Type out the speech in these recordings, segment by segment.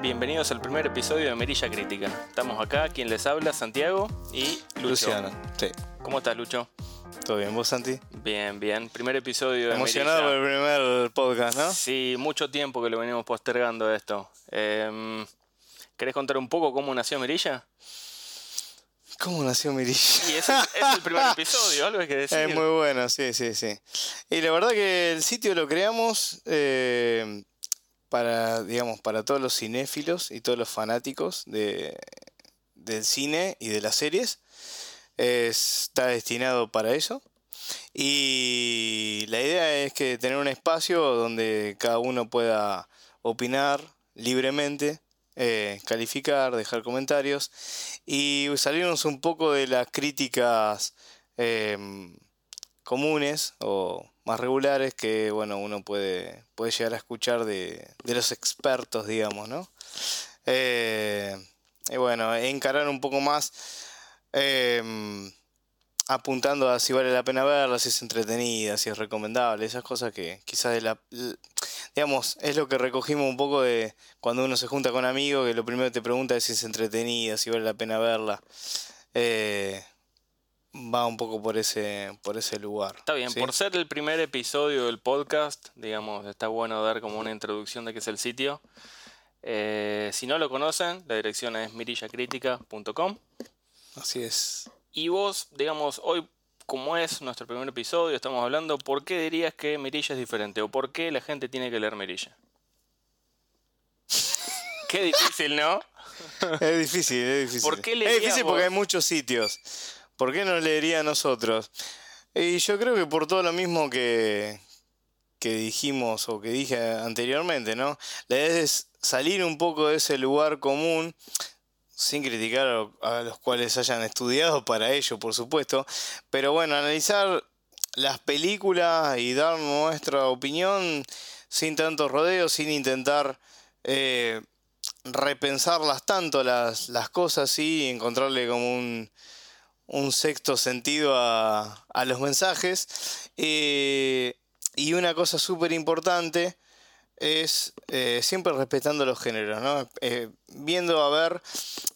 Bienvenidos al primer episodio de Merilla Crítica. Estamos acá, quien les habla, Santiago y Lucho. Luciano, sí. ¿Cómo estás, Lucho? ¿Todo bien? ¿Vos, Santi? Bien, bien. Primer episodio de Emocionado por el primer podcast, ¿no? Sí, mucho tiempo que lo venimos postergando esto. Em, ¿Querés contar un poco cómo nació Merilla? ¿Cómo nació Mirilla? Y ese es, es el primer episodio, algo hay que decir. Es muy bueno, sí, sí, sí. Y la verdad que el sitio lo creamos eh, para, digamos, para todos los cinéfilos y todos los fanáticos de, del cine y de las series. Es- está destinado para eso. Y la idea es que tener un espacio donde cada uno pueda opinar libremente, eh, calificar, dejar comentarios y salirnos un poco de las críticas em, comunes o más regulares que bueno uno puede, puede llegar a escuchar de, de los expertos, digamos, ¿no? Eh, y bueno, encarar un poco más em, apuntando a si vale la pena verla, si es entretenida, si es recomendable, esas cosas que quizás de la, digamos, es lo que recogimos un poco de cuando uno se junta con amigos, que lo primero que te pregunta es si es entretenida, si vale la pena verla. Eh, va un poco por ese, por ese lugar. Está bien, ¿sí? por ser el primer episodio del podcast, digamos, está bueno dar como una introducción de qué es el sitio. Eh, si no lo conocen, la dirección es mirillacritica.com. Así es. Y vos, digamos, hoy, como es nuestro primer episodio, estamos hablando, ¿por qué dirías que Mirilla es diferente? ¿O por qué la gente tiene que leer Mirilla? Qué difícil, ¿no? Es difícil, es difícil. ¿Por qué es difícil vos? porque hay muchos sitios. ¿Por qué no leería a nosotros? Y yo creo que por todo lo mismo que, que dijimos o que dije anteriormente, ¿no? La idea es salir un poco de ese lugar común, sin criticar a, lo- a los cuales hayan estudiado para ello, por supuesto, pero bueno, analizar las películas y dar nuestra opinión sin tantos rodeos, sin intentar eh, repensarlas tanto las, las cosas y encontrarle como un, un sexto sentido a, a los mensajes. Eh, y una cosa súper importante es eh, siempre respetando los géneros, ¿no? Eh, viendo a ver,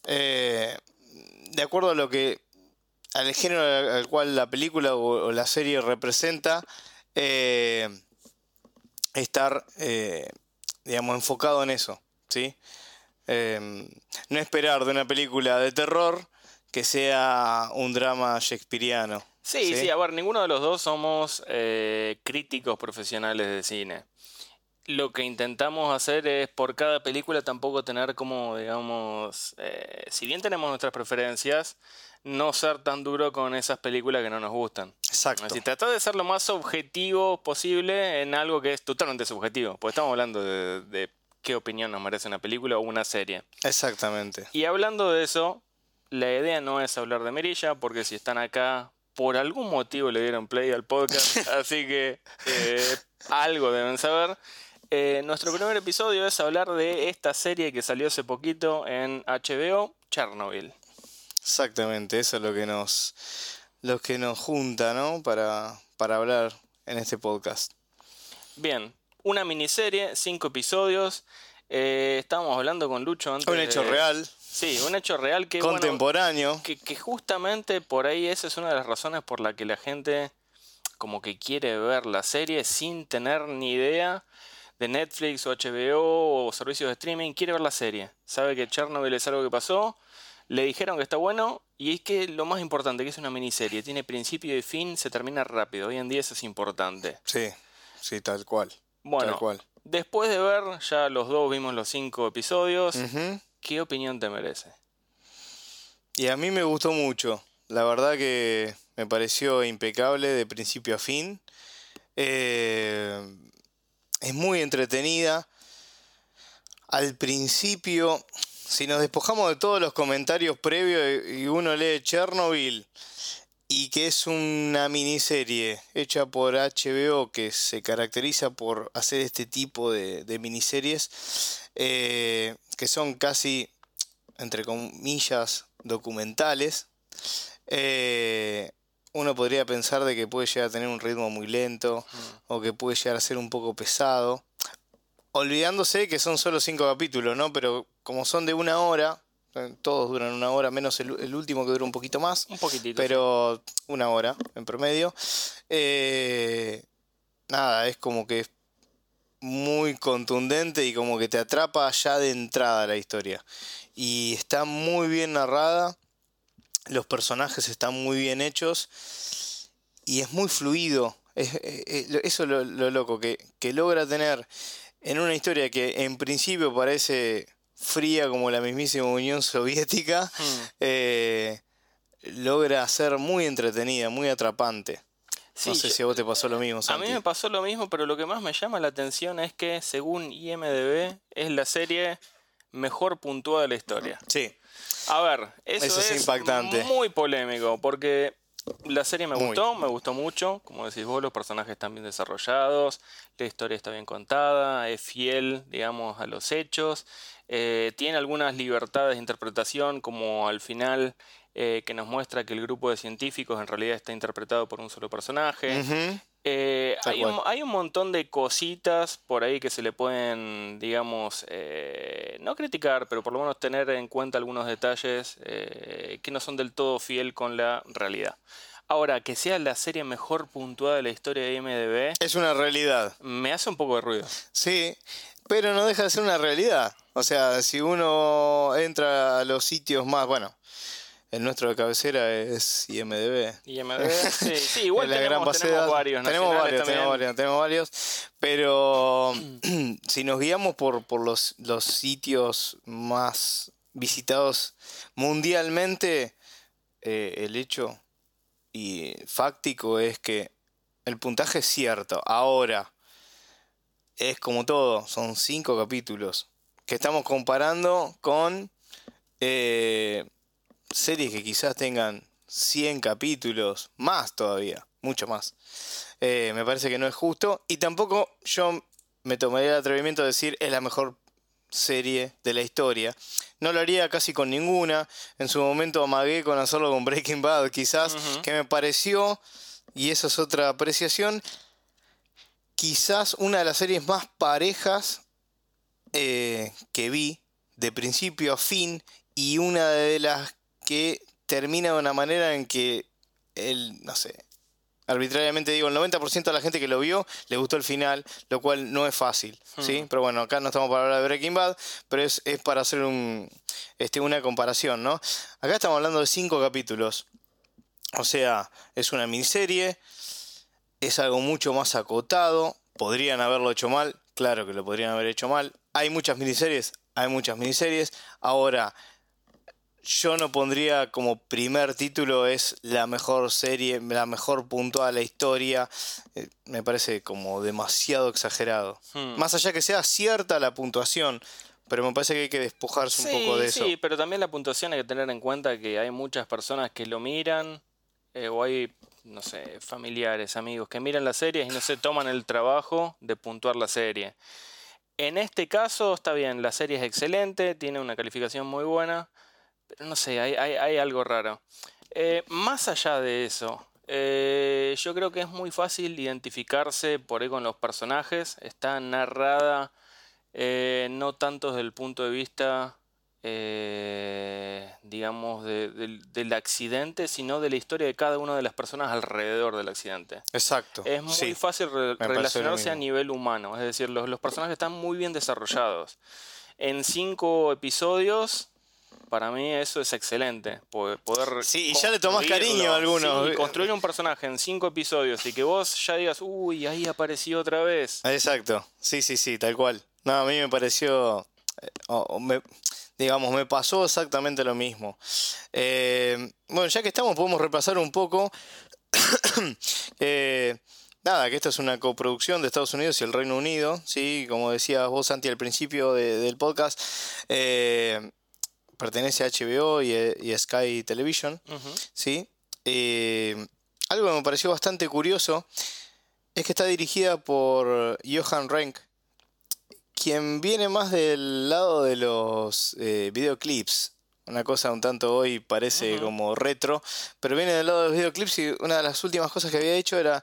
de acuerdo a lo que, al género al, al cual la película o, o la serie representa, estar, digamos, enfocado en eso, ¿sí? No esperar de una película de terror que sea un drama shakespeariano. Sí, sí, a ver, ninguno de los dos somos eh, críticos profesionales de cine. Lo que intentamos hacer es por cada película tampoco tener como, digamos, eh, si bien tenemos nuestras preferencias, no ser tan duro con esas películas que no nos gustan. Exacto. Así, tratar de ser lo más objetivo posible en algo que es totalmente subjetivo, porque estamos hablando de, de qué opinión nos merece una película o una serie. Exactamente. Y hablando de eso, la idea no es hablar de Merilla, porque si están acá, por algún motivo le dieron play al podcast, así que eh, algo deben saber. Eh, nuestro primer episodio es hablar de esta serie que salió hace poquito en HBO, Chernobyl. Exactamente, eso es lo que nos, lo que nos junta, ¿no? Para, para hablar en este podcast. Bien, una miniserie, cinco episodios. Eh, estábamos hablando con Lucho antes. Un hecho de- real, Sí, un hecho real que, bueno, contemporáneo. que, que justamente por ahí esa es una de las razones por la que la gente como que quiere ver la serie sin tener ni idea de Netflix o HBO o servicios de streaming, quiere ver la serie. Sabe que Chernobyl es algo que pasó, le dijeron que está bueno y es que lo más importante, que es una miniserie, tiene principio y fin, se termina rápido. Hoy en día eso es importante. Sí, sí, tal cual. Bueno, Tal cual. después de ver, ya los dos vimos los cinco episodios. ¿Qué opinión te merece? Y a mí me gustó mucho. La verdad que me pareció impecable de principio a fin. Eh, es muy entretenida. Al principio, si nos despojamos de todos los comentarios previos y uno lee Chernobyl y que es una miniserie hecha por HBO que se caracteriza por hacer este tipo de, de miniseries eh, que son casi, entre comillas, documentales. Eh, uno podría pensar de que puede llegar a tener un ritmo muy lento o que puede llegar a ser un poco pesado. olvidándose que son solo cinco capítulos, ¿no? Pero como son de una hora, eh, todos duran una hora, menos el, el último que dura un poquito más. Un poquitito. Pero una hora en promedio. Eh, nada, es como que es muy contundente y como que te atrapa ya de entrada la historia. Y está muy bien narrada. Los personajes están muy bien hechos. Y es muy fluido. Es, eh, eh, eso es lo, lo loco, que, que logra tener en una historia que en principio parece fría como la mismísima Unión Soviética, Hmm. eh, logra ser muy entretenida, muy atrapante. Sí, no sé yo- si a vos te pasó lo mismo, A mí me pasó lo mismo, pero lo que más me llama la atención es que, según IMDB, es la serie mejor puntuada de la historia. Sí, A ver, eso, Eso es es, impactante. muy polémico, porque la serie me Muy. gustó, me gustó mucho. Como decís vos, los personajes están bien desarrollados, la historia está bien contada, es fiel, digamos, a los hechos. eh, tiene algunas libertades de interpretación, como al final eh, que nos muestra que el grupo de científicos en realidad está interpretado por un solo personaje. Eh, hay, un, hay un montón de cositas por ahí que se le pueden, digamos, eh, no criticar, pero por lo menos tener en cuenta algunos detalles que no son del todo fiel con la realidad. Ahora, que sea la serie mejor puntuada de la historia de IMDb, es una realidad. me hace un poco de ruido. Sí, pero no deja de ser una realidad. O sea, si uno entra a los sitios más, bueno, el nuestro de cabecera es IMDB. IMDb, sí, sí, igual la gran tenemos, de tenemos varios. Tenemos varios, tenemos varios, tenemos varios. Pero si nos guiamos por, por los, los sitios más visitados mundialmente, eh, el hecho y fáctico es que el puntaje es cierto. Ahora, es como todo, son cinco capítulos que estamos comparando con eh, series que quizás tengan 100 capítulos, más todavía, mucho más. Eh, me parece que no es justo y tampoco yo me tomaría el atrevimiento de decir es la mejor serie de la historia. No lo haría casi con ninguna. En su momento amagué con hacerlo con Breaking Bad, quizás, que me pareció, y eso es otra apreciación, quizás una de las series más parejas eh, que vi, de principio a fin, y una de las que termina de una manera en que el, no sé, arbitrariamente digo, el 90% de la gente que lo vio le gustó el final, lo cual no es fácil, ¿sí? Hmm. Pero bueno, acá no estamos para hablar de Breaking Bad, pero es, es para hacer un, este, una comparación, ¿no? Acá estamos hablando de cinco capítulos, o sea, es una miniserie, es algo mucho más acotado, podrían haberlo hecho mal, claro que lo podrían haber hecho mal, hay muchas miniseries, hay muchas miniseries, ahora yo no pondría como primer título es la mejor serie, la mejor puntuada de la historia. Eh, me parece como demasiado exagerado. Hmm. Más allá que sea cierta la puntuación, pero me parece que hay que despojarse un poco de eso. Sí, pero también la puntuación hay que tener en cuenta que hay muchas personas que lo miran, eh, o hay, no sé, familiares, amigos que miran las series y no se toman el trabajo de puntuar la serie. En este caso está bien, la serie es excelente, tiene una calificación muy buena, pero no sé, hay, hay- hay algo raro. Eh, más allá de eso, eh, yo creo que es muy fácil identificarse por ahí con los personajes, está narrada eh, no tanto desde el punto de vista, eh, digamos, de- del, del accidente, sino de la historia de cada una de las personas alrededor del accidente. Exacto. Es muy sí. fácil re- relacionarse a nivel humano, es decir, los, los personajes están muy bien desarrollados. En cinco episodios, para mí eso es excelente. po- Poder Sí, y ya le tomás cariño a algunos. Sí, construir un personaje en cinco episodios y que vos ya digas, uy, ahí apareció otra vez. Exacto, sí, sí, sí, tal cual. No, a mí me pareció, eh, me- digamos, me pasó exactamente lo mismo. Eh, bueno, ya que estamos, podemos repasar un poco. Eh, nada, que esto es una coproducción de Estados Unidos y el Reino Unido, ¿sí? Como decías vos, Santi, al principio de- del podcast, eh, pertenece a HBO y, y a Sky Television. ¿sí? Eh, algo que me pareció bastante curioso es que está dirigida por Johan Renck, quien viene más del lado de los eh, videoclips. Una cosa un tanto hoy parece como retro, pero viene del lado de los videoclips y una de las últimas cosas que había hecho era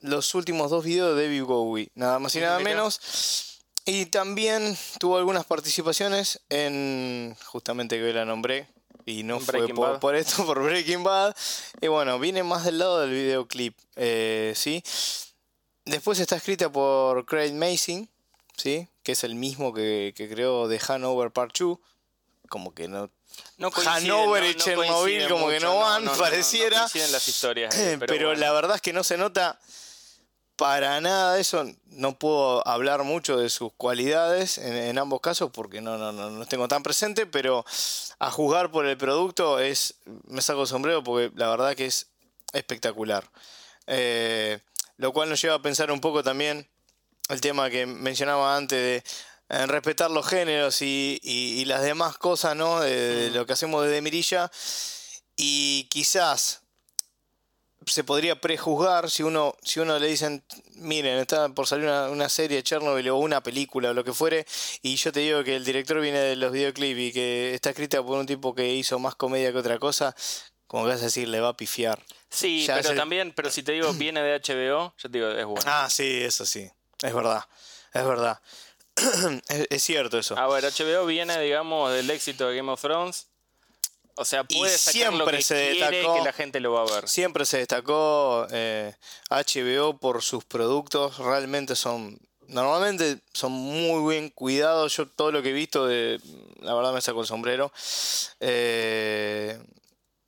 los últimos dos videos de David Bowie, nada más y nada menos. Y también tuvo algunas participaciones en, justamente que la nombré, y no fue por, esto, por Breaking Bad. Y bueno, viene más del lado del videoclip, eh, ¿sí? Después está escrita por Craig Mason, ¿sí? Que es el mismo que, que creó The Hanover Part 2. Como que no... No coinciden, Hanover no- y no Chernobyl como que no van, pareciera. Las historias. ahí, Pero, pero bueno. la verdad es que no se nota para nada eso. No puedo hablar mucho de sus cualidades en, en ambos casos porque no, no, no, no los tengo tan presente, pero a juzgar por el producto es me saco el sombrero porque la verdad que es espectacular. Eh, lo cual nos lleva a pensar un poco también el tema que mencionaba antes de respetar los géneros y, y- y las demás cosas, ¿no? De, de Mm. lo que hacemos desde Mirilla. Y quizás se podría prejuzgar si uno, si uno le dicen, miren, está por salir una, una serie de Chernobyl o una película o lo que fuere, y yo te digo que el director viene de los videoclips y que está escrita por un tipo que hizo más comedia que otra cosa, como que vas a decir, le va a pifiar. Sí, ya pero también, pero si te digo viene de HBO, yo te digo, es bueno. Ah, sí, eso sí, es verdad, es verdad. es, es cierto eso. A ver, HBO viene, digamos, del éxito de Game of Thrones. O sea, Y puede sacar lo siempre que se quiere destacó- que la gente lo va a ver. Siempre se destacó eh, HBO por sus productos, realmente son, normalmente son muy bien cuidados, yo todo lo que he visto, de, la verdad me saco el sombrero. Eh,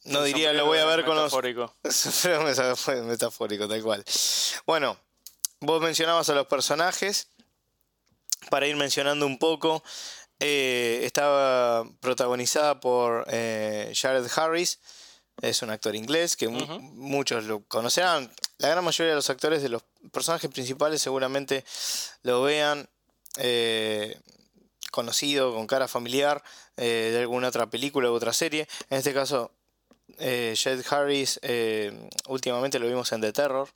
no El diría, lo voy a ver con los... metafórico. Metafórico, tal cual. Bueno, vos mencionabas a los personajes. Para ir mencionando un poco, eh, estaba protagonizada por eh, Jared Harris. Es un actor inglés que muchos lo conocerán. La gran mayoría de los actores de los personajes principales seguramente lo vean eh, conocido, con cara familiar, eh, de alguna otra película u otra serie. En este caso, eh, Jed Harris, últimamente lo vimos en The Terror.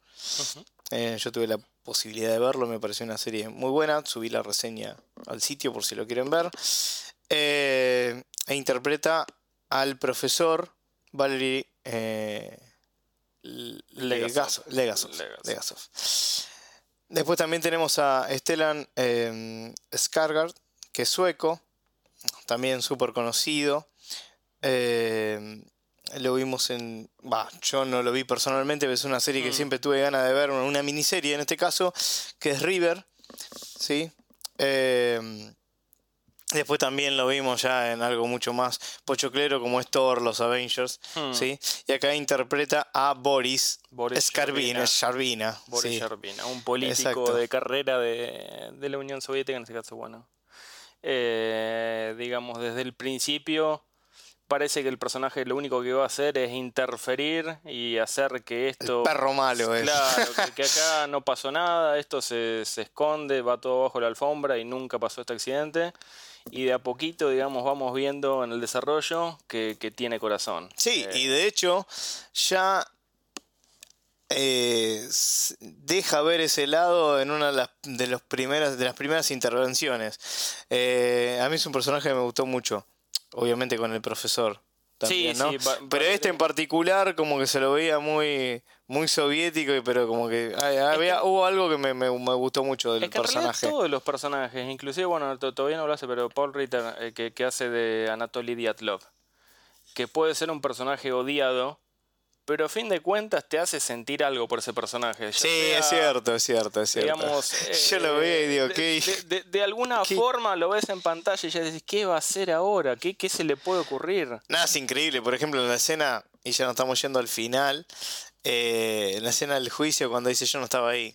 Yo tuve la posibilidad de verlo, me pareció una serie muy buena. Subí la reseña al sitio por si lo quieren ver. Eh, e interpreta al profesor Valery eh, L- Legasov. Legasov. Legasov, Legasov. Legasov. Después también tenemos a Stellan eh, Skarsgård, que es sueco, también súper conocido. Eh, lo vimos en. Va, yo no lo vi personalmente, pero es una serie que Mm. siempre tuve ganas de ver, una miniserie en este caso, que es River. ¿Sí? Eh, después también lo vimos ya en algo mucho más pochoclero, como es Thor, los Avengers. Hmm. ¿sí? Y acá interpreta a Boris, Boris. Sharbina, Boris sí. Un político Exacto. de carrera de, de la Unión Soviética, en este caso, bueno. Eh, digamos, desde el principio parece que el personaje lo único que va a hacer es interferir y hacer que esto... Perro malo es. Claro, que, que acá no pasó nada, esto se, se esconde, va todo bajo la alfombra y nunca pasó este accidente. Y de a poquito, digamos, vamos viendo en el desarrollo que, que tiene corazón. Sí, Eh, y de hecho ya eh, deja ver ese lado en una de las, de los primeras, de las primeras intervenciones. Eh, a mí es un personaje que me gustó mucho, obviamente con el profesor. También, Sí, ¿no? sí, pero este en particular como que se lo veía muy muy soviético y- pero como que ay, había, hubo algo que me, me- me gustó mucho del Es que en realidad personaje todos los personajes, inclusive, bueno, to- todavía no lo hace, pero Paul Ritter, eh, que, que hace de Anatoly Diatlov, que puede ser un personaje odiado, pero a fin de cuentas te hace sentir algo por ese personaje. ya sí sea, es cierto es cierto es cierto Digamos, yo lo eh, veo y digo de, ¿qué? de- de- de alguna qué- forma lo ves en pantalla y ya dices, ¿qué va a hacer ahora? ¿Qué, qué se le puede ocurrir? Nada, es increíble. Por ejemplo, en la escena, y ya nos estamos yendo al final, eh, en la escena del juicio, cuando dice yo no estaba ahí,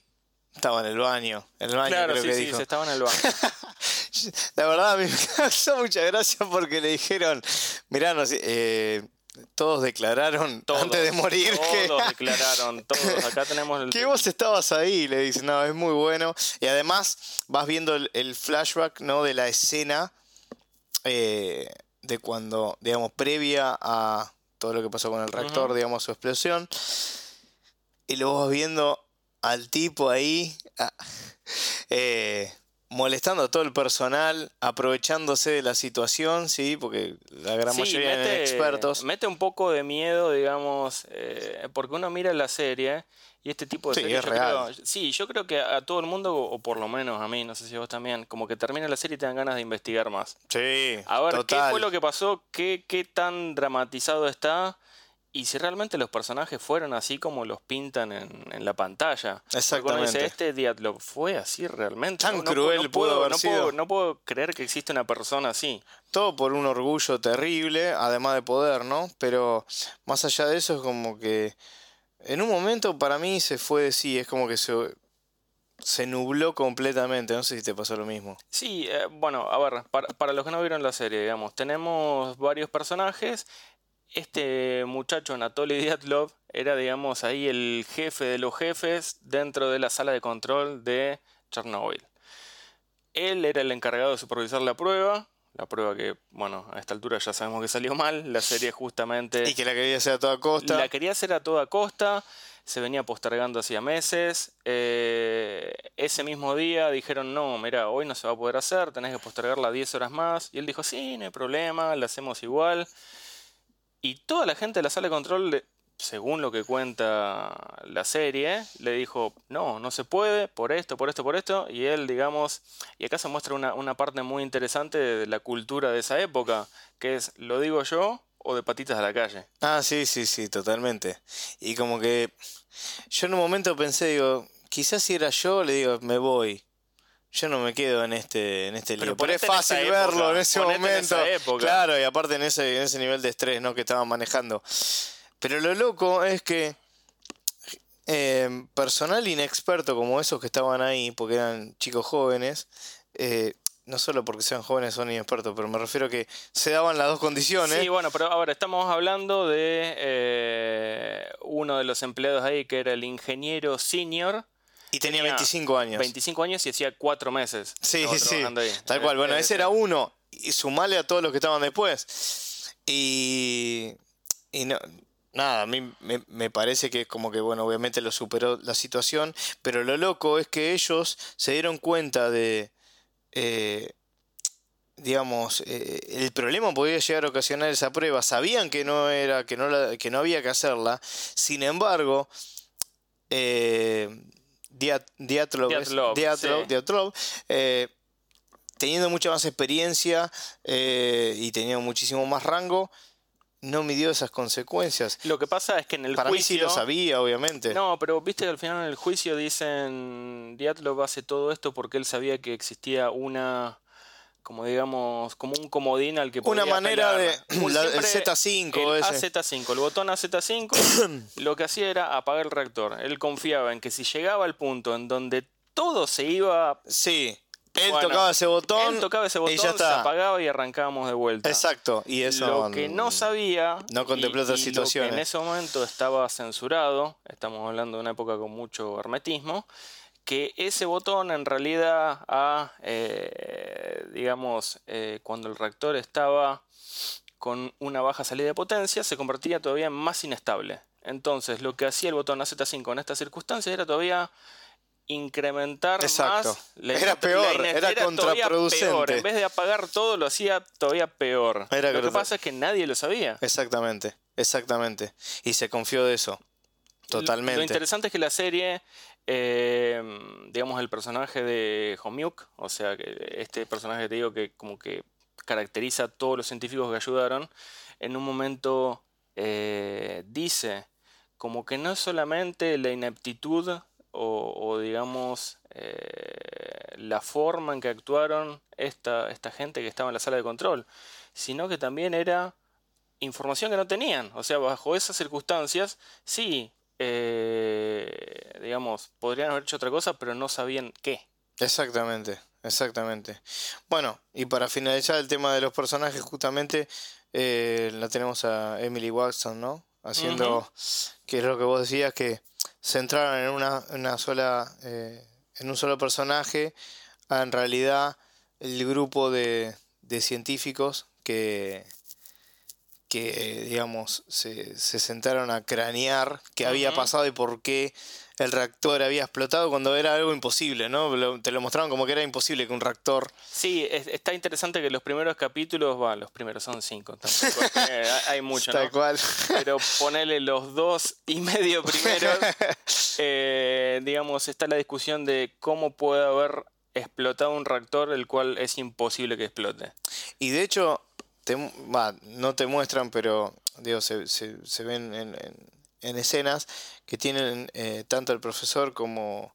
estaba en el baño. En el baño Claro, creo sí, que sí, dijo. se estaba en el banco. La verdad, a mí me causó mucha gracia porque le dijeron, mirá, no sé, eh, todos declararon Todos, antes de morir que, Todos declararon, todos. Acá tenemos el... que vos estabas ahí, le dice, no, es muy bueno. Y además vas viendo el, el flashback, ¿no? De la escena eh, de cuando, digamos, previa a todo lo que pasó con el reactor, digamos, su explosión. Y lo vas viendo al tipo ahí. ah, eh, molestando a todo el personal, aprovechándose de la situación, sí, porque la gran Sí, mayoría eran mete, expertos. mete un poco de miedo, digamos, eh, porque uno mira la serie y este tipo de Sí, series, es yo real. creo- sí, yo creo que a todo el mundo, o por lo menos a mí, no sé si vos también, como que termina la serie y te dan ganas de investigar más. Sí, A ver, total. ¿qué fue lo que pasó? ¿Qué, ¿Qué tan dramatizado está? Y si realmente los personajes fueron así como los pintan en, en la pantalla. Exactamente. dice, este Diatlov fue así realmente. Tan No- cruel no pudo puedo, haber no sido. Puedo, no puedo creer que existe una persona así. Todo por un orgullo terrible, además de poder, ¿no? Pero más allá de eso es como que en un momento para mí se fue, sí, es como que se, se nubló completamente, no sé si te pasó lo mismo. Sí, eh, bueno, a ver, para, para los que no vieron la serie, digamos, tenemos varios personajes. Este muchacho, Anatoly Dyatlov, era, digamos, ahí el jefe de los jefes dentro de la sala de control de Chernobyl. Él era el encargado de supervisar la prueba, la prueba que, bueno, a esta altura ya sabemos que salió mal. La serie justamente Y que la quería hacer a toda costa. la quería hacer a toda costa, se venía postergando hacía meses. eh, ese mismo día dijeron, no, mira, hoy no se va a poder hacer, tenés que postergarla 10 horas más. Y él dijo, sí, no hay problema, la hacemos igual. Y toda la gente de la sala de control, según lo que cuenta la serie, le dijo, no, no se puede, por esto, por esto, por esto. Y él, digamos, y acá se muestra una, una parte muy interesante de la cultura de esa época, que es, lo digo yo o de patitas a la calle. Ah, sí, sí, sí, totalmente. Y como que yo en un momento pensé, digo, quizás si era yo, le digo, me voy. Yo no me quedo en este, en este lío. Pero es en esa fácil época, verlo en ese en momento. esa época. Claro, y aparte en ese, en ese nivel de estrés ¿no? que estaban manejando. Pero lo loco es que eh, personal inexperto como esos que estaban ahí, porque eran chicos jóvenes, eh, no solo porque sean jóvenes son inexpertos, pero me refiero que se daban las dos condiciones. Sí, bueno, pero ahora estamos hablando de eh, uno de los empleados ahí que era el ingeniero senior. Y tenía tenía 25 años. 25 años y hacía 4 meses. Sí, sí, ahí. tal cual. Bueno, Eh, ese era uno. Y sumale a todos los que estaban después. Y, y no, nada, a mí me, me parece que es como que, bueno, obviamente lo superó la situación, pero lo loco es que ellos se dieron cuenta de, eh, digamos, eh, el problema podía llegar a ocasionar esa prueba. Sabían que no era, que no, la- que no había que hacerla. Sin embargo, eh, Diat- Diatlov, es- Diatlov, Diatlov- sí. Diatlov, eh, teniendo mucha más experiencia eh, y teniendo muchísimo más rango, no midió esas consecuencias. Lo que pasa es que en el Para mí sí juicio. lo sabía, obviamente. No, pero viste que al final en el juicio dicen Diatlov hace todo esto porque él sabía que existía una como digamos, como un comodín al que Una manera de- la- el siempre, Z5 el ese. AZ5, el botón AZ5 lo que hacía era apagar el reactor. Él confiaba en que si llegaba al punto en donde todo se iba Sí, él Bueno, tocaba ese botón. él tocaba ese y botón, ya se está. apagaba y arrancábamos de vuelta. Exacto, y eso Lo que no sabía, no contempló y- otras y situaciones. en ese momento estaba censurado, estamos hablando de una época con mucho hermetismo, que ese botón en realidad, a, eh, digamos, eh, cuando el reactor estaba con una baja salida de potencia, se convertía todavía en más inestable. Entonces, lo que hacía el botón AZ5 en estas circunstancias era todavía incrementar Exacto. más la Era peor, la era todavía contraproducente. peor. En vez de apagar todo, lo hacía todavía peor. Era lo que pasa es que nadie lo sabía. Exactamente, exactamente. Y se confió de eso. Lo Totalmente. interesante es que la serie, eh, digamos, el personaje de Homiuk, o sea, este personaje te digo que como que caracteriza a todos los científicos que ayudaron, en un momento eh, dice como que no es solamente la ineptitud o, o, digamos eh, la forma en que actuaron esta, esta gente que estaba en la sala de control, sino que también era información que no tenían. O sea, bajo esas circunstancias, sí, eh, digamos, podrían haber hecho otra cosa, pero no sabían qué. Exactamente, exactamente. Bueno, y para finalizar el tema de los personajes, justamente eh, la tenemos a Emily Watson, ¿no? Haciendo, Ujú. que es lo que vos decías, que centraron en una, una sola, eh, en un solo personaje, en realidad el grupo de, de científicos que, que digamos, se, se sentaron a cranear qué había pasado y por qué el reactor había explotado cuando era algo imposible, ¿no? te lo mostraron como que era imposible que un reactor... Sí, está interesante que los primeros capítulos, va, los primeros son cinco, tampoco, hay mucho, Tal cual. Pero ponele los dos y medio primeros, eh, digamos, está la discusión de cómo puede haber explotado un reactor el cual es imposible que explote. Y de hecho, no te muestran, pero digo, se, se, ven en, en, escenas que tienen eh, tanto el profesor como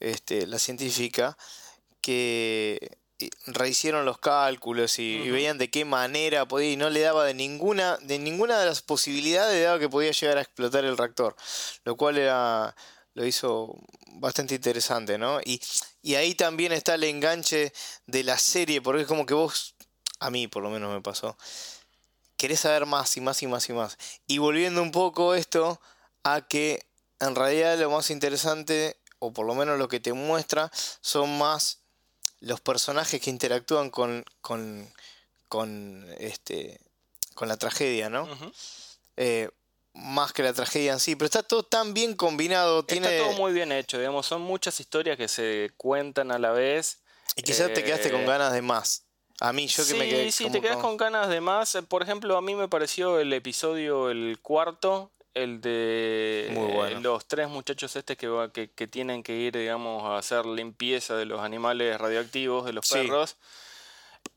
este, la científica que rehicieron los cálculos y, veían de qué manera podía y no le daba de ninguna de ninguna de las posibilidades daba que podía llegar a explotar el reactor lo cual era lo hizo bastante interesante no y, y ahí también está el enganche de la serie porque es como que vos a mí por lo menos me pasó, querés saber más y más y más y más. Y volviendo un poco esto a que en realidad lo más interesante, o por lo menos lo que te muestra, son más los personajes que interactúan con, con, con, este, con la tragedia, ¿no? Eh, más que la tragedia en sí, pero está todo tan bien combinado. Tiene... Está todo muy bien hecho, digamos, son muchas historias que se cuentan a la vez. Y quizás te quedaste con eh, ganas de más. A mí, yo que me quedé. Sí, te quedas con ganas de más. Por ejemplo, a mí me pareció el episodio, el cuarto, el de los tres muchachos este que, que, tienen que ir, digamos, a hacer limpieza de los animales radioactivos, de los perros.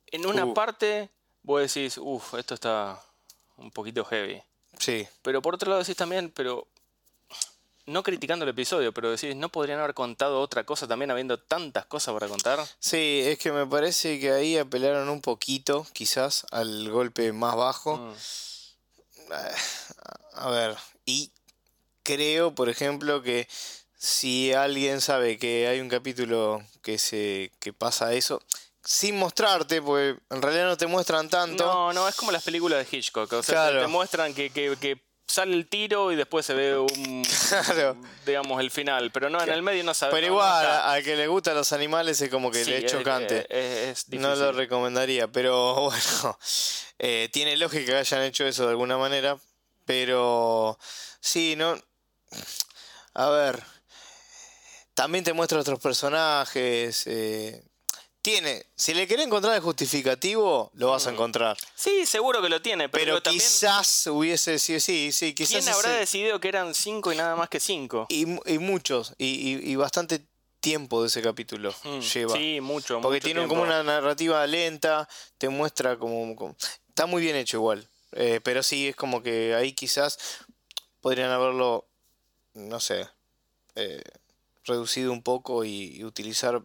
En una uh. parte, vos decís, uff, esto está un poquito heavy. Sí. Pero por otro lado decís también, pero no criticando el episodio, pero decís, ¿no podrían haber contado otra cosa también habiendo tantas cosas para contar? Sí, es que me parece que ahí apelaron un poquito, quizás, al golpe más bajo. Mm. A ver, y creo, por ejemplo, que si alguien sabe que hay un capítulo que se que pasa eso, sin mostrarte, porque en realidad no te muestran tanto. No, no, es como las películas de Hitchcock. O sea, te, muestran que, que, que sale el tiro y después se ve un digamos el final. Pero no en el medio no sabe pero igual al que le gustan los animales es como que le es chocante. no lo recomendaría pero bueno eh, tiene lógica que hayan hecho eso de alguna manera pero sí no a ver también te muestra otros personajes eh, tiene, si le querés encontrar el justificativo, lo vas a mm. encontrar. Sí, seguro que lo tiene, pero, quizás hubiese sido, sí, sí, quizás. ¿Quién habrá decidido que eran cinco y nada más que cinco? Y, muchos, y, bastante tiempo de ese capítulo mm, lleva. Sí, mucho. Porque tiene como una narrativa lenta, te muestra como. está muy bien hecho igual. Eh, pero sí, es como que ahí quizás podrían haberlo, no sé, eh, reducido un poco y utilizar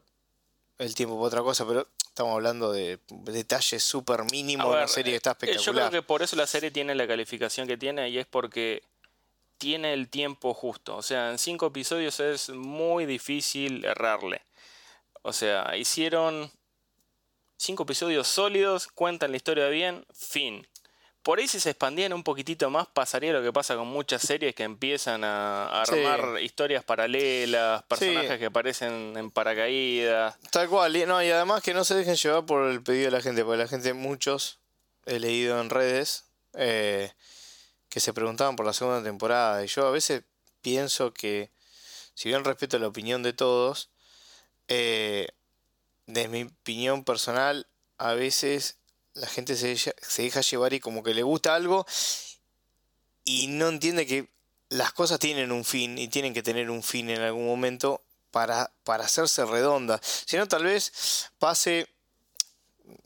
el tiempo para otra cosa, pero estamos hablando de detalles súper mínimos una serie que está espectacular. Yo creo que por eso la serie tiene la calificación que tiene y es porque tiene el tiempo justo. O sea, en cinco episodios es muy difícil errarle. O sea, hicieron cinco episodios sólidos, cuentan la historia bien, fin. Por ahí si se expandían un poquitito más pasaría lo que pasa con muchas series que empiezan a, armar historias paralelas, personajes que aparecen en paracaídas. Tal cual, y, no, y además que no se dejen llevar por el pedido de la gente, porque la gente, muchos, he leído en redes, eh, que se preguntaban por la segunda temporada. Y yo a veces pienso que, si bien respeto la opinión de todos, eh, de mi opinión personal, a veces la gente se, se deja llevar y como que le gusta algo y no entiende que las cosas tienen un fin y tienen que tener un fin en algún momento para, para hacerse redondas. Si no, tal vez pase,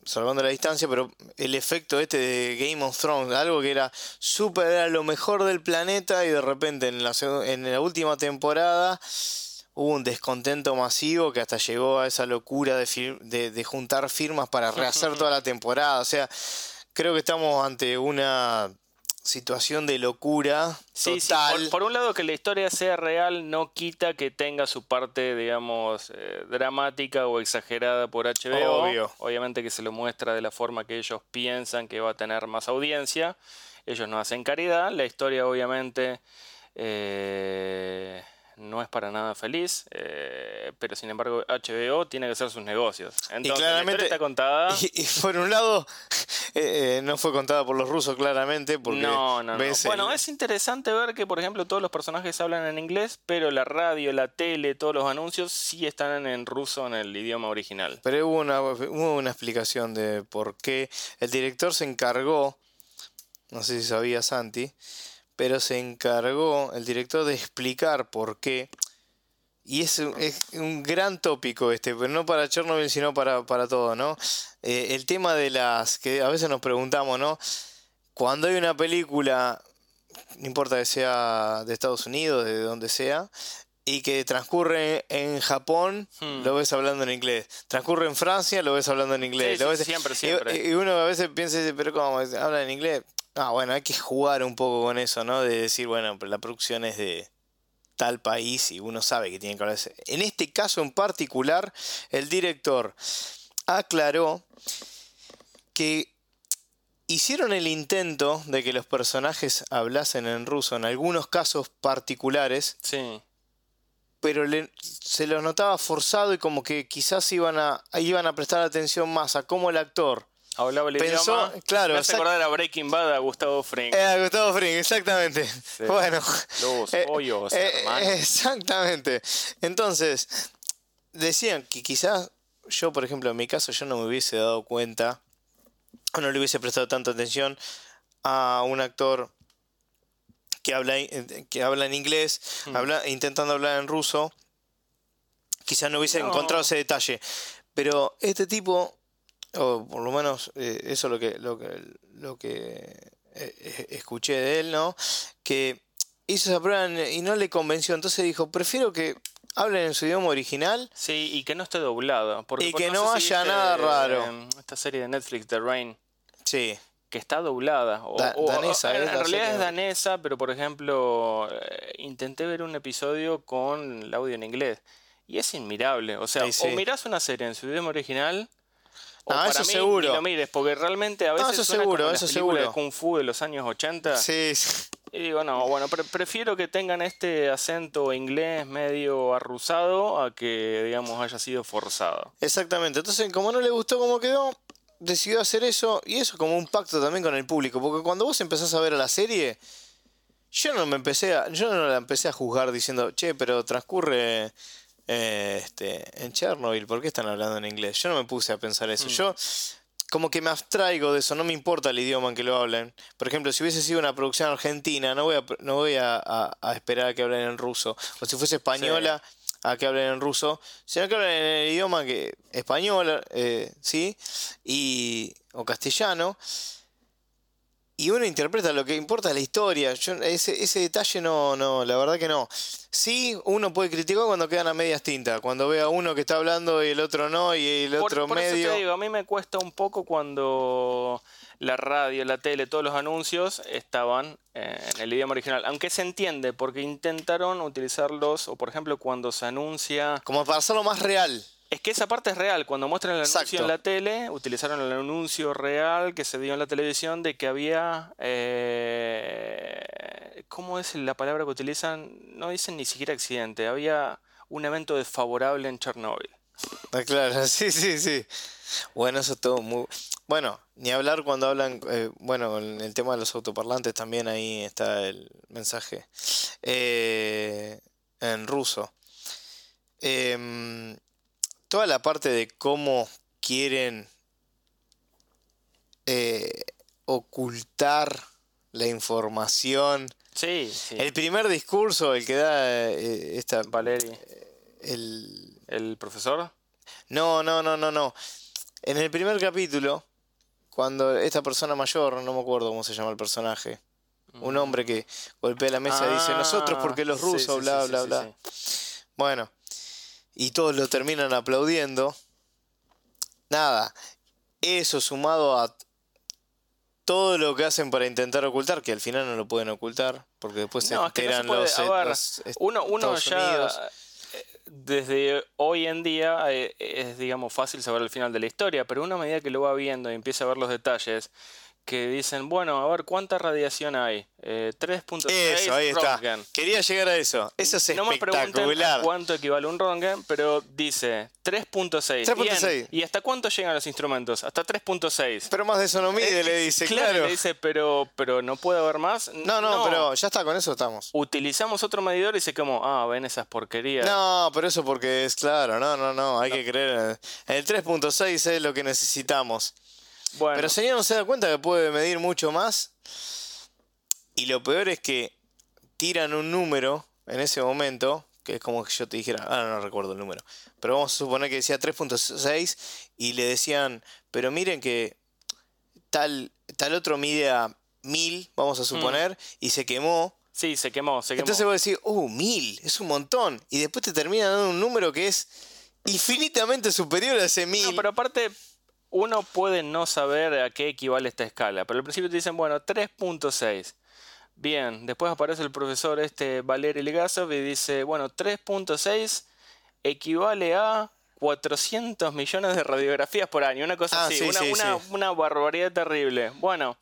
salvando la distancia, pero el efecto este de Game of Thrones, algo que era súper, era lo mejor del planeta y de repente en la, en la última temporada hubo un descontento masivo que hasta llegó a esa locura de, de, juntar firmas para rehacer toda la temporada. O sea, creo que estamos ante una situación de locura total. Por, un lado que la historia sea real no quita que tenga su parte, digamos, eh, dramática o exagerada por HBO. Obvio. Obviamente que se lo muestra de la forma que ellos piensan que va a tener más audiencia. Ellos no hacen caridad. La historia obviamente... Eh, no es para nada feliz, eh, pero sin embargo HBO tiene que hacer sus negocios. Entonces, y claramente, está contada. Y, por un lado, eh, eh, no fue contada por los rusos claramente. Porque no, no, no. Bueno, es interesante ver que, por ejemplo, todos los personajes hablan en inglés, pero la radio, la tele, todos los anuncios sí están en ruso en el idioma original. Pero hubo una, hubo una explicación de por qué el director se encargó, no sé si sabía Santi, pero se encargó el director de explicar por qué. Y es un, es un gran tópico este, pero no para Chernobyl, sino para, para todo, ¿no? Eh, el tema de las que a veces nos preguntamos, ¿no? Cuando hay una película, no importa que sea de Estados Unidos, de donde sea, y que transcurre en Japón, Hmm. lo ves hablando en inglés. Transcurre en Francia, lo ves hablando en inglés. Sí, Lo ves- siempre, siempre. Y, uno a veces piensa, pero ¿cómo? ¿Habla en inglés? Ah, bueno, hay que jugar un poco con eso, ¿no? De decir, bueno, pero la producción es de tal país y uno sabe que tiene que hablar. En este caso en particular, el director aclaró que hicieron el intento de que los personajes hablasen en ruso en algunos casos particulares, Sí. pero le- se los notaba forzado y como que quizás iban a, iban a prestar atención más a cómo el actor Hablaba el Pensó- idioma. claro, Me hace acordar a Breaking Bad a Gustavo Fring. Era Gustavo Fring, exactamente. Bueno. Los eh, hoyos, eh, hermano. exactamente. Entonces, decían que quizás yo, por ejemplo, en mi caso, yo no me hubiese dado cuenta, o no le hubiese prestado tanta atención a un actor que habla, eh, que habla en inglés, Hmm. habla, intentando hablar en ruso, quizás no hubiese No. encontrado ese detalle. Pero este tipo, o por lo menos eh, eso es lo que, lo que, lo que eh, eh, escuché de él, ¿no? Que hizo esa prueba y no le convenció. Entonces dijo, prefiero que hablen en su idioma original. Sí, y que no esté doblado. Porque, Y que no no sé haya nada raro. eh, Esta serie de Netflix, The Rain, Sí. que está doblada. O, Da- o- danesa, en, realidad es danesa, pero por ejemplo, intenté ver un episodio con el audio en inglés. Y es inmirable. O sea, sí. o mirás una serie en su idioma original. O No, para eso mí, seguro. ni lo mires, porque realmente a veces eso suena seguro, como las eso películas seguro. de Kung Fu de los años 80. Sí, sí. Y digo, no, bueno, pre- prefiero que tengan este acento inglés medio arrusado a que, digamos, haya sido forzado. Exactamente. Entonces, como no le gustó cómo quedó, decidió hacer eso. Y eso como un pacto también con el público. Porque cuando vos empezás a ver a la serie, yo no me empecé a, yo no la empecé a juzgar diciendo, che, pero transcurre eh, este, en Chernobyl, ¿por qué están hablando en inglés? Yo no me puse a pensar eso. Yo como que me abstraigo de eso, no me importa el idioma en que lo hablen. Por ejemplo, si hubiese sido una producción argentina, no voy a, no voy a, a- a esperar a que hablen en ruso. O si fuese española, a que hablen en ruso, sino que hablen en el idioma que español, eh, ¿sí? Y, o castellano. Y uno interpreta lo que importa es la historia. Yo, ese, ese detalle no, no, la verdad que no. Sí, uno puede criticar cuando quedan a medias tintas. Cuando ve a uno que está hablando y el otro no, y el Por, otro por eso medio. te digo, a mí me cuesta un poco cuando la radio, la tele, todos los anuncios estaban eh, en el idioma original. Aunque se entiende, porque intentaron utilizarlos, o por ejemplo cuando se anuncia... Como para hacerlo más real. Es que esa parte es real. Cuando muestran el anuncio en la tele, utilizaron el anuncio real que se dio en la televisión de que había. eh, ¿Cómo es la palabra que utilizan? No dicen ni siquiera accidente. Había un evento desfavorable en Chernóbil. Ah, Claro, sí, sí, sí. Bueno, eso es todo muy... Bueno, ni hablar cuando hablan, eh, bueno, en el tema de los autoparlantes también ahí está el mensaje eh, en ruso. Em, toda la parte de cómo quieren eh, ocultar la información. Sí, sí. El primer discurso, el que da eh, esta, Valeri, el, el profesor. no, no, no, no, no. En el primer capítulo, cuando esta persona mayor, no me acuerdo cómo se llama el personaje, un hombre que golpea la mesa y dice, nosotros porque los Ah, sí, rusos, sí, bla, sí, bla, bla. Bueno, y todos lo terminan aplaudiendo. Nada, eso sumado a todo lo que hacen para intentar ocultar, que al final no lo pueden ocultar, porque después se No, es que no se enteran puede. los, ver, los uno, ya. Unidos. eh, Desde hoy en día eh, es, digamos, fácil saber el final de la historia, pero uno a medida que lo va viendo y empieza a ver los detalles, que dicen, bueno, a ver, ¿cuánta radiación hay? Eh, 3.6 Eso, ahí está. Quería llegar a eso. Eso es No espectacular. cuánto equivale un Röntgen, pero dice 3.6. 3.6. Bien, ¿Y hasta cuánto llegan los instrumentos? Hasta 3.6. Pero más de eso no mide, Eh, le dice, claro, claro. le dice, pero, pero no puede haber más. No, no, pero ya está, con eso estamos. Utilizamos otro medidor y se como, ah, ven esas porquerías. No, pero eso porque es claro, no, no, no, hay que creer. El 3.6 es lo que necesitamos. Bueno, Pero señor no se da cuenta que puede medir mucho más. Y lo peor es que tiran un número en ese momento, que es como que yo te dijera, ah, no recuerdo el número, pero vamos a suponer que decía 3.6 y le decían, pero miren que tal, tal otro mide a 1000, vamos a suponer, y se quemó. sí, se quemó, se quemó. Entonces vos decís, uh, 1000, es un montón. Y después te termina dando un número que es infinitamente superior a ese 1000. No, pero aparte, uno puede no saber a qué equivale esta escala, pero al principio te dicen, bueno, 3.6. Bien, después aparece el profesor este Valery Legasov y dice, bueno, 3.6 equivale a 400 millones de radiografías por año, una cosa Ah, así, sí, una, sí, una- sí. una barbaridad terrible. Bueno,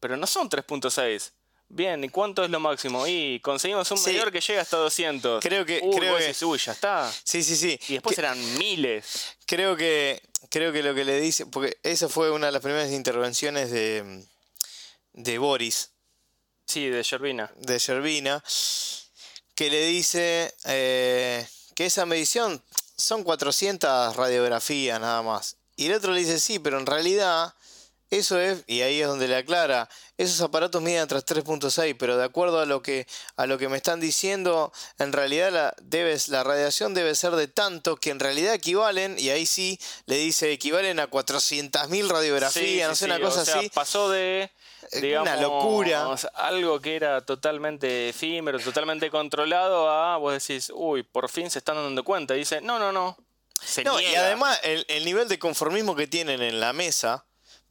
pero no son 3.6. Bien, ¿y cuánto es lo máximo? Y conseguimos un Sí. medidor que llega hasta 200. Creo que- Uy, creo que- decís, uy, ya está. Sí, sí, sí. Y después Que- eran miles. Creo que, creo que lo que le dice, porque esa fue una de las primeras intervenciones de, de Boris, Sí, de Yervina. de Yervina, que le dice eh, que esa medición son 400 radiografías nada más. Y el otro le dice, sí, pero en realidad eso es, y ahí es donde le aclara, esos aparatos miden tras 3.6, pero de acuerdo a lo que a lo que me están diciendo, en realidad la, debes, la radiación debe ser de tanto que en realidad equivalen, y ahí sí le dice, equivalen a 400.000 radiografías, Sí, no sí, sé, una sí, cosa o sea, así. Pasó de. Eh, Digamos, una locura. Algo que era totalmente efímero, totalmente controlado, a vos decís, uy, por fin se están dando cuenta. Y dice, no, no, no. Se No, y además el, el nivel de conformismo que tienen en la mesa,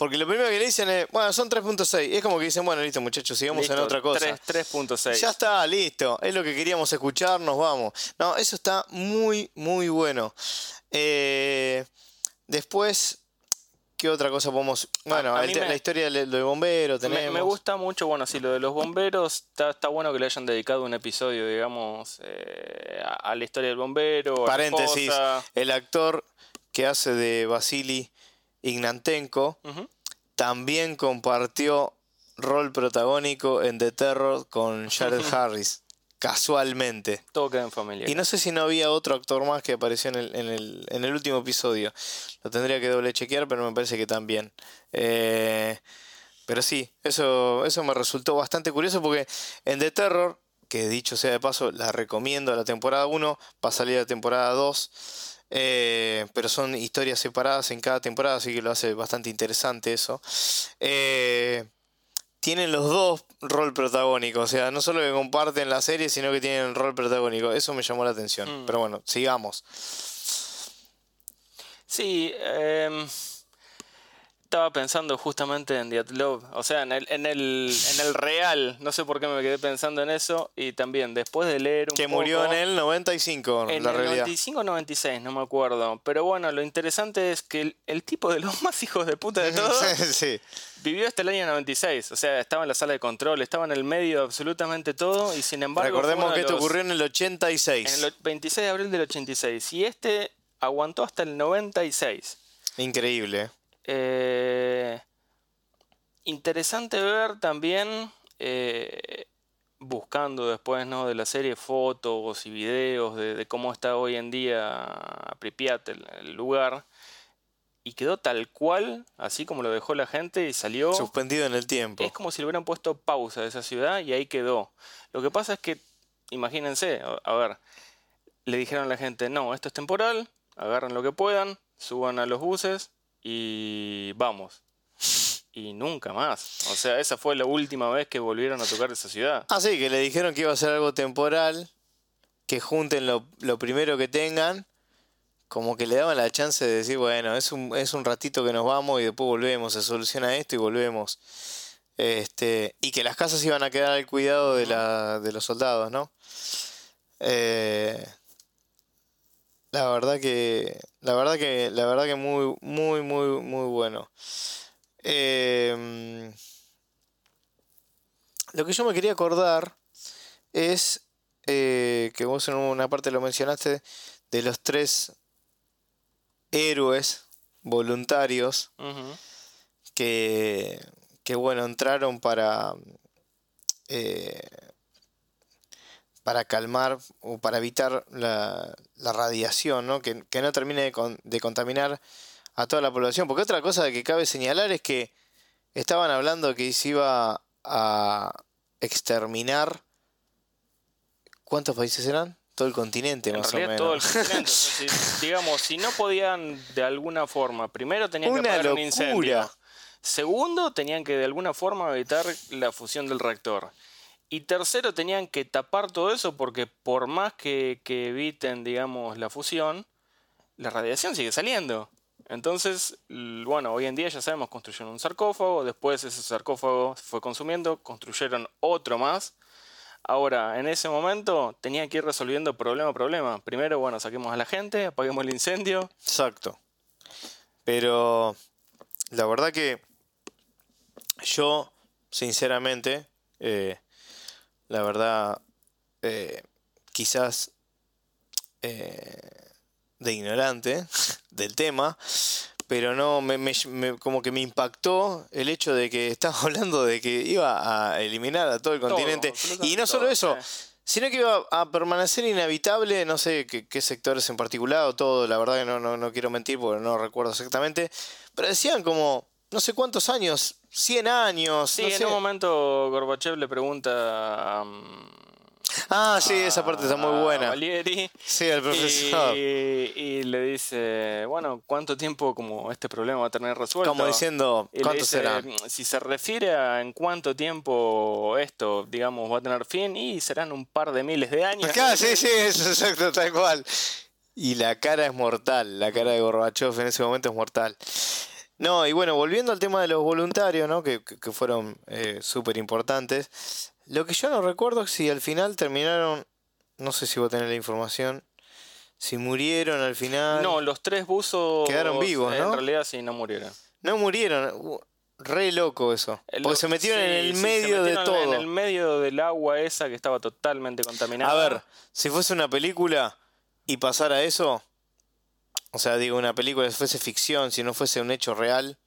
porque lo primero que le dicen es, bueno, son 3.6, y es como que dicen, bueno, listo muchachos, sigamos en otra cosa. 3 3.6. Ya está, listo, es lo que queríamos escuchar, nos vamos. No, eso está muy, muy bueno. Eh, después, ¿qué otra cosa podemos...? Bueno, el me- la historia del, del bombero Me, tenemos. me gusta mucho, bueno, sí, lo de los bomberos, está, está bueno que le hayan dedicado un episodio, digamos, eh, a, a la historia del bombero. a la Paréntesis, el actor que hace de Vasily Ignantenko Ujú. También compartió rol protagónico en The Terror con Jared Harris, casualmente. Todo queda en familia. Y no sé si no había otro actor más que apareció en el, en el, en el último episodio. Lo tendría que doble chequear, pero me parece que también. Eh, pero sí, eso, eso me resultó bastante curioso porque en The Terror, que dicho sea de paso, la recomiendo la temporada 1, va a salir la temporada 2. Eh, pero son historias separadas en cada temporada, así que lo hace bastante interesante eso. Eh, tienen los dos rol protagónico, o sea, no solo que comparten la serie, sino que tienen rol protagónico. Eso me llamó la atención. Mm. Pero bueno, sigamos. Sí, em, estaba pensando justamente en Diatlov, o sea, en el, en, el, en el real, no sé por qué me quedé pensando en eso, y también después de leer un Que poco... murió en el 95, En la el realidad. 95 o 96, no me acuerdo. Pero bueno, lo interesante es que el, el tipo de los más hijos de puta de todos sí. vivió hasta el año 96. O sea, estaba en la sala de control, estaba en el medio de absolutamente todo y sin embargo... Recordemos que esto los- ocurrió en el 86. en el 26 de abril del 86. Y este aguantó hasta el 96. Increíble. Eh, interesante ver también, eh, buscando después ¿no? de la serie fotos y videos de, de cómo está hoy en día Pripyat, el, el lugar, y quedó tal cual, así como lo dejó la gente y salió... Suspendido en el tiempo. Es como si le hubieran puesto pausa a esa ciudad y ahí quedó. Lo que pasa es que, imagínense, a, a ver, le dijeron a la gente, no, esto es temporal, agarren lo que puedan, suban a los buses y vamos. Y nunca más. O sea, esa fue la última vez que volvieron a tocar esa ciudad. Ah, sí, que le dijeron que iba a ser algo temporal, que junten lo, lo primero que tengan, como que le daban la chance de decir, bueno, es un, es un ratito que nos vamos y después volvemos, se soluciona esto y volvemos. Este, y que las casas iban a quedar al cuidado de, la, de los soldados, ¿no? Eh, la verdad que, la verdad que, la verdad que muy, muy, muy, muy bueno. Eh, Lo que yo me quería acordar es eh, que vos en una parte lo mencionaste de los tres héroes voluntarios que, que bueno, entraron para, eh, para calmar o para evitar la, la radiación, ¿no? Que, que no termine de, con- de contaminar a toda la población. Porque otra cosa que cabe señalar es que estaban hablando que se iba a exterminar. ¿Cuántos países eran? Todo el continente, En más o menos. todo el continente. si- digamos, si no podían de alguna forma, primero tenían que apagar un incendio. Segundo, tenían que de alguna forma evitar la fusión del reactor. Y tercero, tenían que tapar todo eso porque por más que, eviten, digamos, la fusión, la radiación sigue saliendo. Entonces, bueno, hoy en día ya sabemos, construyeron un sarcófago, después ese sarcófago fue consumiendo, construyeron otro más. Ahora, en ese momento tenían que ir resolviendo problema a problema. Primero, bueno, saquemos a la gente, apaguemos el incendio. Exacto. Pero la verdad que yo, sinceramente, eh, la verdad, eh, quizás eh, de ignorante del tema, pero no, me, me- me- como que me impactó el hecho de que estaba hablando de que iba a eliminar a todo el Todo, continente. y no solo eso, sino que iba a permanecer inhabitable, no sé qué, qué sectores en particular o todo, la verdad que no, no, no quiero mentir porque no recuerdo exactamente, pero decían como no sé cuántos años, 100 años. Sí, no en sé. un momento Gorbachev le pregunta a, mm, Ah, sí, esa parte está muy buena. Valieri Sí, el profesor. y, y le dice, bueno, ¿cuánto tiempo como este problema va a tener resuelto? Como diciendo, ¿cuántos dice, serán? Si se refiere a en cuánto tiempo esto, digamos, va a tener fin, y serán un par de miles de años. Acá, sí, sí, es exacto, tal cual. Y la cara es mortal, la cara de Gorbachev en ese momento es mortal. No, y bueno, volviendo al tema de los voluntarios, ¿no? Que, que- fueron eh, súper importantes. Lo que yo no recuerdo es si al final terminaron, no sé si vos tenés la información, si murieron al final. No, los tres buzos Quedaron vivos, En ¿no? realidad sí, no murieron. No murieron. uh, Re loco eso. Eh, Porque lo- se metieron sí, en el sí, medio de todo. En el medio del agua esa que estaba totalmente contaminada. A ver, si fuese una película y pasara eso, o sea, digo, una película si fuese ficción, si no fuese un hecho real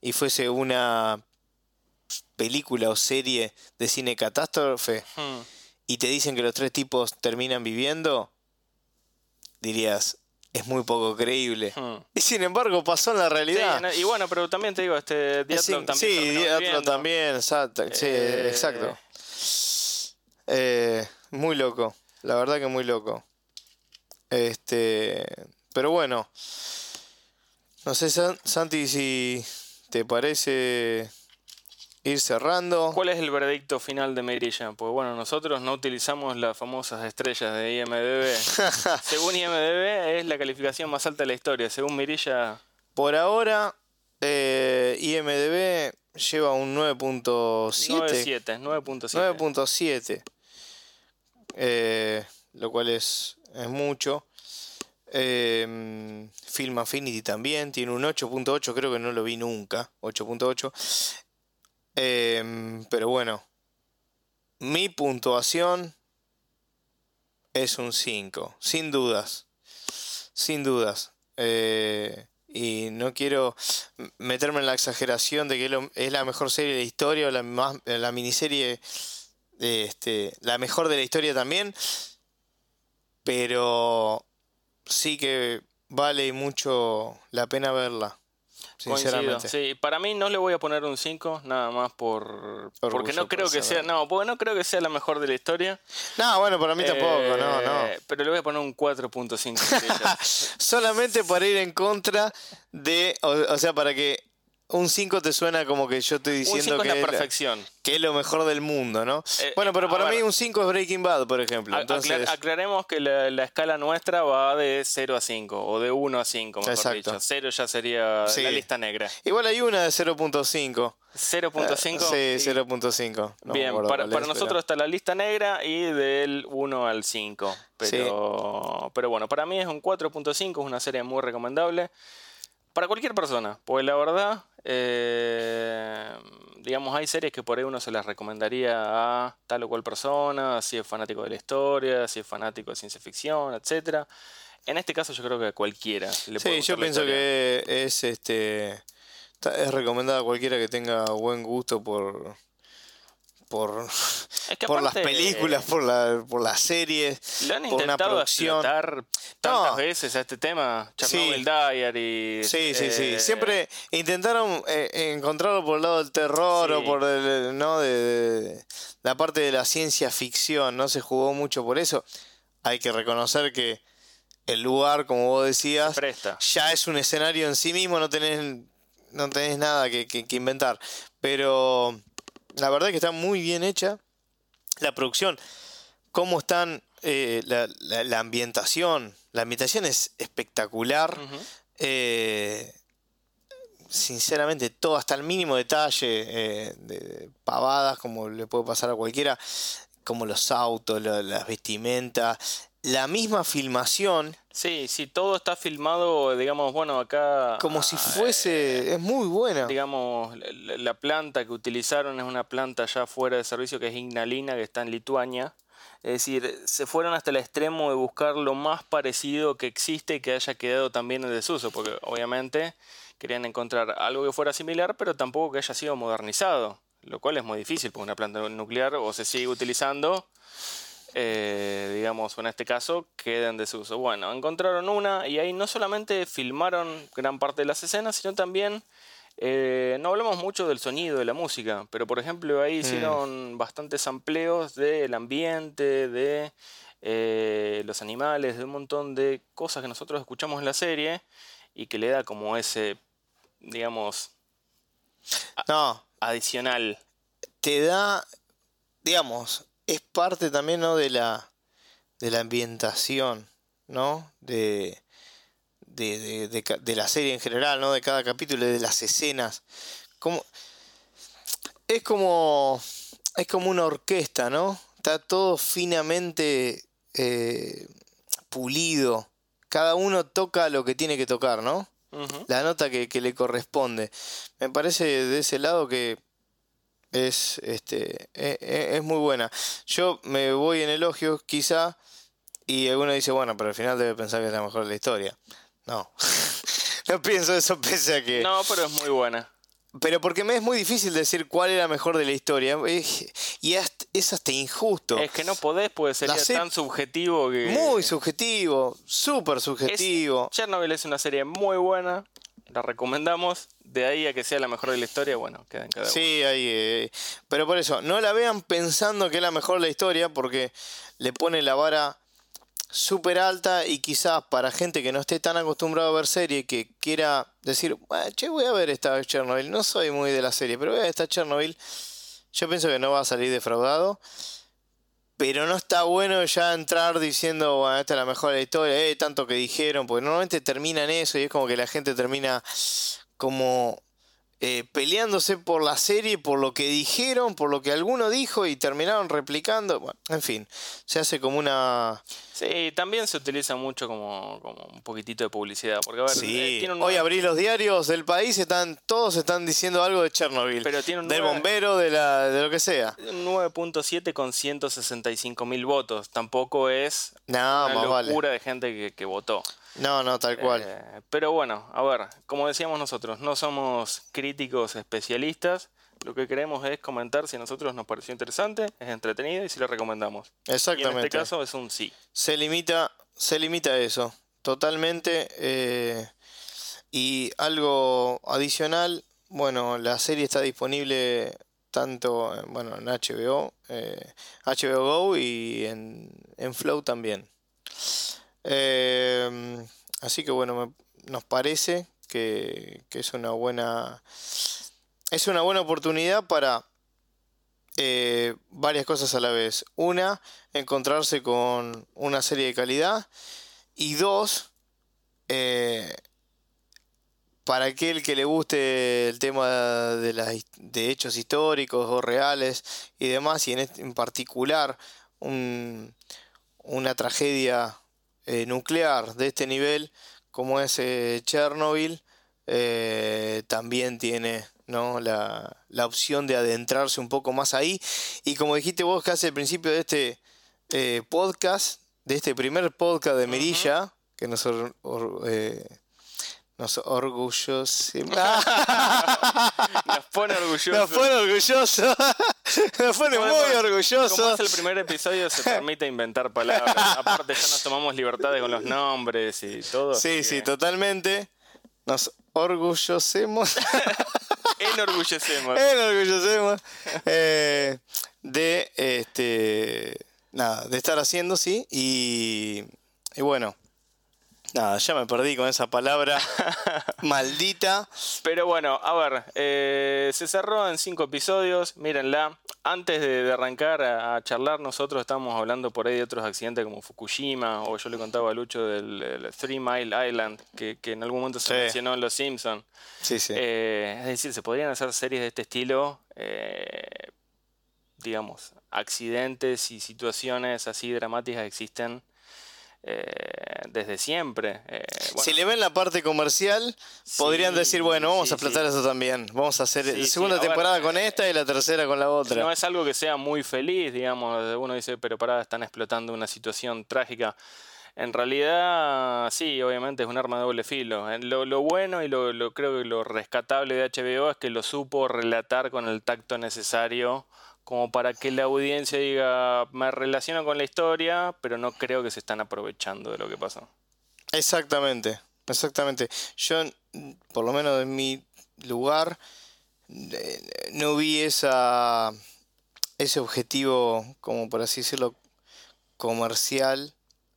y fuese una película o serie de cine catástrofe Hmm. y te dicen que los tres tipos terminan viviendo, dirías, es muy poco creíble. Hmm. Y sin embargo pasó en la realidad. y bueno, pero también te digo, este Es Diatlov in- también. sí, viviendo. también, exacto, sí, Eh, exacto. Eh, muy loco, la verdad que muy loco. Este, pero bueno, no sé, San- Santi, si te parece ir cerrando. ¿Cuál es el veredicto final de Mirilla? Pues bueno, nosotros no utilizamos las famosas estrellas de IMDB. Según IMDB es la calificación más alta de la historia. Según Mirilla, Por ahora, eh, IMDB lleva un 9.7. 9.7, 9.7. 9.7. Eh, lo cual es, es mucho. Eh, Film Affinity también tiene un 8.8, creo que no lo vi nunca. 8.8. Eh, pero bueno, mi puntuación es un 5, sin dudas. Sin dudas. Eh, y no quiero meterme en la exageración de que es, la mejor serie de la historia o la, la miniserie, este, la mejor de la historia también. Pero sí que vale mucho la pena verla. Coincido. Sinceramente. Sí, para mí no le voy a poner un 5, nada más por porque no creo que sea, no, porque no creo que sea la mejor de la historia. No, bueno, para mí tampoco, no, no. Eh, Pero le voy a poner un 4.5 estrellas. Solamente para ir en contra de. O, o sea, para que un 5 te suena como que yo estoy diciendo 5 que es la perfección. que es lo mejor del mundo, ¿no? Eh, bueno, pero para ver. mí un 5 es Breaking Bad, por ejemplo. Entonces, aclar- aclaremos que la, la escala nuestra va de 0 a 5 o de 1 a 5, mejor Exacto. dicho. 0 ya sería Sí. la lista negra. igual hay una de 0.5. 0.5. Eh, sí, y- 0.5. No Bien, para, cuál para es, nosotros pero- está la lista negra y del 1 al 5. Pero, pero bueno, para mí es un 4.5, es una serie muy recomendable. Para cualquier persona, porque la verdad Eh, digamos, hay series que por ahí uno se las recomendaría a tal o cual persona, si es fanático de la historia, si es fanático de ciencia ficción, etcétera. En este caso yo creo que a cualquiera. sí, yo pienso que es este es recomendada a cualquiera que tenga buen gusto por por, por las películas, por, la, por las series, lo han por una producción. tantas veces a este tema, Chernobyl sí. Diary. Sí, sí, sí. Eh, Siempre intentaron eh, encontrarlo por el lado del terror o por el, no de, la parte de la ciencia ficción, no se jugó mucho por eso. Hay que reconocer que el lugar, como vos decías, ya es un escenario en sí mismo, no tenés, no tenés nada que, que inventar. Pero la verdad que está muy bien hecha. La producción, cómo están, eh, la, ambientación. La ambientación es espectacular. Eh, sinceramente, todo hasta el mínimo detalle eh, de pavadas, como le puede pasar a cualquiera, como los autos, las vestimentas, la misma filmación. Sí, sí, todo está filmado, digamos, bueno, acá... Como si fuese, es muy buena. Digamos, la, planta que utilizaron es una planta ya fuera de servicio que es Ignalina, que está en Lituania. Es decir, se fueron hasta el extremo de buscar lo más parecido que existe y que haya quedado también en desuso, porque obviamente querían encontrar algo que fuera similar, pero tampoco que haya sido modernizado, lo cual es muy difícil, porque una planta nuclear o se sigue utilizando eh, digamos, en este caso, queda en desuso. Bueno, encontraron una y ahí no solamente filmaron gran parte de las escenas, sino también, eh, no hablamos mucho del sonido, de la música, pero por ejemplo ahí mm. hicieron bastantes amplios del ambiente, de eh, los animales, de un montón de cosas que nosotros escuchamos en la serie y que le da como ese, digamos, no. adicional. Te da, digamos, es parte también ¿no? de, la, de la ambientación, ¿no? De, de, de, la serie en general, ¿no? De cada capítulo, de las escenas. Como, es como. Es como una orquesta, ¿no? Está todo finamente eh, pulido. Cada uno toca lo que tiene que tocar, ¿no? La nota que, que le corresponde. Me parece de ese lado que es, este, e, e, es, muy buena. Yo me voy en elogios, quizá, y alguno dice, bueno, pero al final debe pensar que es la mejor de la historia. No, no pienso eso pese a que... No, pero es muy buena. Pero porque me es muy difícil decir cuál es la mejor de la historia. Y es hasta injusto. Es que no podés, puede ser tan subjetivo que. Muy subjetivo, súper subjetivo. Chernobyl es una serie muy buena la recomendamos. De ahí a que sea la mejor de la historia, bueno, queda en cada uno. Sí, ahí. Eh, pero por eso, no la vean pensando que es la mejor de la historia, porque le pone la vara súper alta y quizás para gente que no esté tan acostumbrado a ver serie, que quiera decir, che, voy a ver esta Chernobyl. No soy muy de la serie, pero voy a ver esta Chernobyl. Yo pienso que no va a salir defraudado. Pero no está bueno ya entrar diciendo, bueno, esta es la mejor de la historia, eh, tanto que dijeron, porque normalmente termina en eso y es como que la gente termina como eh, peleándose por la serie, por lo que dijeron, por lo que alguno dijo y terminaron replicando. Bueno, en fin, se hace como una... Sí, también se utiliza mucho como, un poquitito de publicidad. Porque, a ver, sí. Eh, Hoy abrí los diarios del país, están todos están diciendo algo de Chernobyl. Pero tiene un del bombero, de, la, de lo que sea. Un 9.7 con 165 mil votos. Tampoco es no, una locura de gente que, que votó. No, no, tal cual. Eh, pero bueno, a ver, como decíamos nosotros, no somos críticos especialistas. Lo que queremos es comentar si a nosotros nos pareció interesante, es entretenido y si lo recomendamos. Exactamente. en este caso es un sí. Se limita, se limita a eso, totalmente. Eh, y algo adicional, bueno, la serie está disponible tanto bueno, en HBO, HBO Go y en, en Flow también. Eh, así que bueno, nos parece que, es una buena. Es una buena oportunidad para eh, varias cosas a la vez. Una, encontrarse con una serie de calidad. Y dos, eh, para aquel que le guste el tema de, las, de hechos históricos o reales y demás, y en, este, en particular una tragedia eh, nuclear de este nivel como es eh, Chernobyl, también tiene ¿no? La, la, opción de adentrarse un poco más ahí. Y como dijiste vos casi al principio de este eh, podcast, de este primer podcast de Mirilla, que nos, eh, nos orgullosos. nos pone orgullosos. Nos pone orgullosos. nos pone muy orgullosos. Como es el primer episodio, se permite inventar palabras. Aparte, ya nos tomamos libertades con los nombres y todo. Sí, sí, totalmente. Nos orgullosemos. Enorgullecemos. Enorgullecemos. Eh, de este. Nada, de estar haciendo, sí. Y, y bueno, Nada, ya me perdí con esa palabra maldita. Pero bueno, a ver, eh, se cerró en cinco episodios, mírenla. Antes de, arrancar a, charlar, nosotros estamos hablando por ahí de otros accidentes como Fukushima, o yo le contaba a Lucho del, Three Mile Island, que, en algún momento se mencionó en Los Simpsons. Sí, sí. Eh, es decir, se podrían hacer series de este estilo, eh, digamos, accidentes y situaciones así dramáticas existen eh, desde siempre. Eh, si le ven la parte comercial, podrían decir, bueno, vamos a explotar eso también. Vamos a hacer la segunda temporada con esta y la tercera con la otra. No es algo que sea muy feliz, digamos. Uno dice, pero pará, están explotando una situación trágica. En realidad, sí, obviamente es un arma de doble filo. Lo, lo bueno y lo, lo, creo que lo rescatable de HBO es que lo supo relatar con el tacto necesario como para que la audiencia diga, me relaciono con la historia, pero no creo que se están aprovechando de lo que pasó. Exactamente, exactamente. Yo, por lo menos en mi lugar, no vi esa, ese objetivo, como por así decirlo, comercial,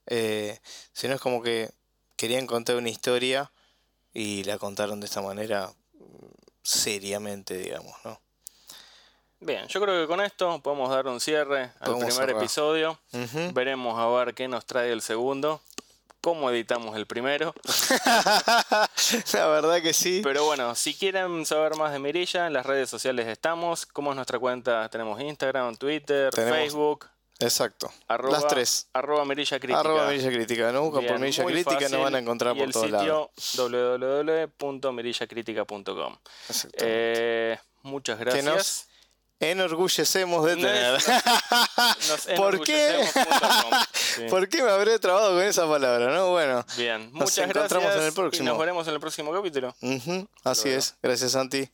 eh, sino es como que querían contar una historia y la contaron de esta manera seriamente, digamos, ¿no? Bien, yo creo que con esto podemos dar un cierre al primer episodio. Veremos a ver qué nos trae el segundo. Cómo editamos el primero. La verdad que sí. Pero bueno, si quieren saber más de Mirilla, en las redes sociales estamos. ¿Cómo es nuestra cuenta? Tenemos Instagram, Twitter, Facebook. Exacto. Las tres. Arroba Mirilla Crítica. Arroba Mirilla Crítica. No buscan por Mirilla Crítica, nos van a encontrar por todos lados. www.mirillacritica.com. Eh, muchas gracias enorgullecemos de tener. ¿Por qué? ¿Por qué me habré trabado con esa palabra? ¿no? Bueno, Bien, muchas nos encontramos en el próximo. Y nos veremos en el próximo capítulo. Así es, gracias Santi.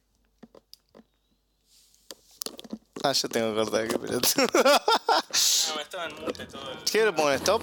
Ah, yo tengo que cortar aquí, pero... no, estaba en mute todo el... ¿Quiero poner stop?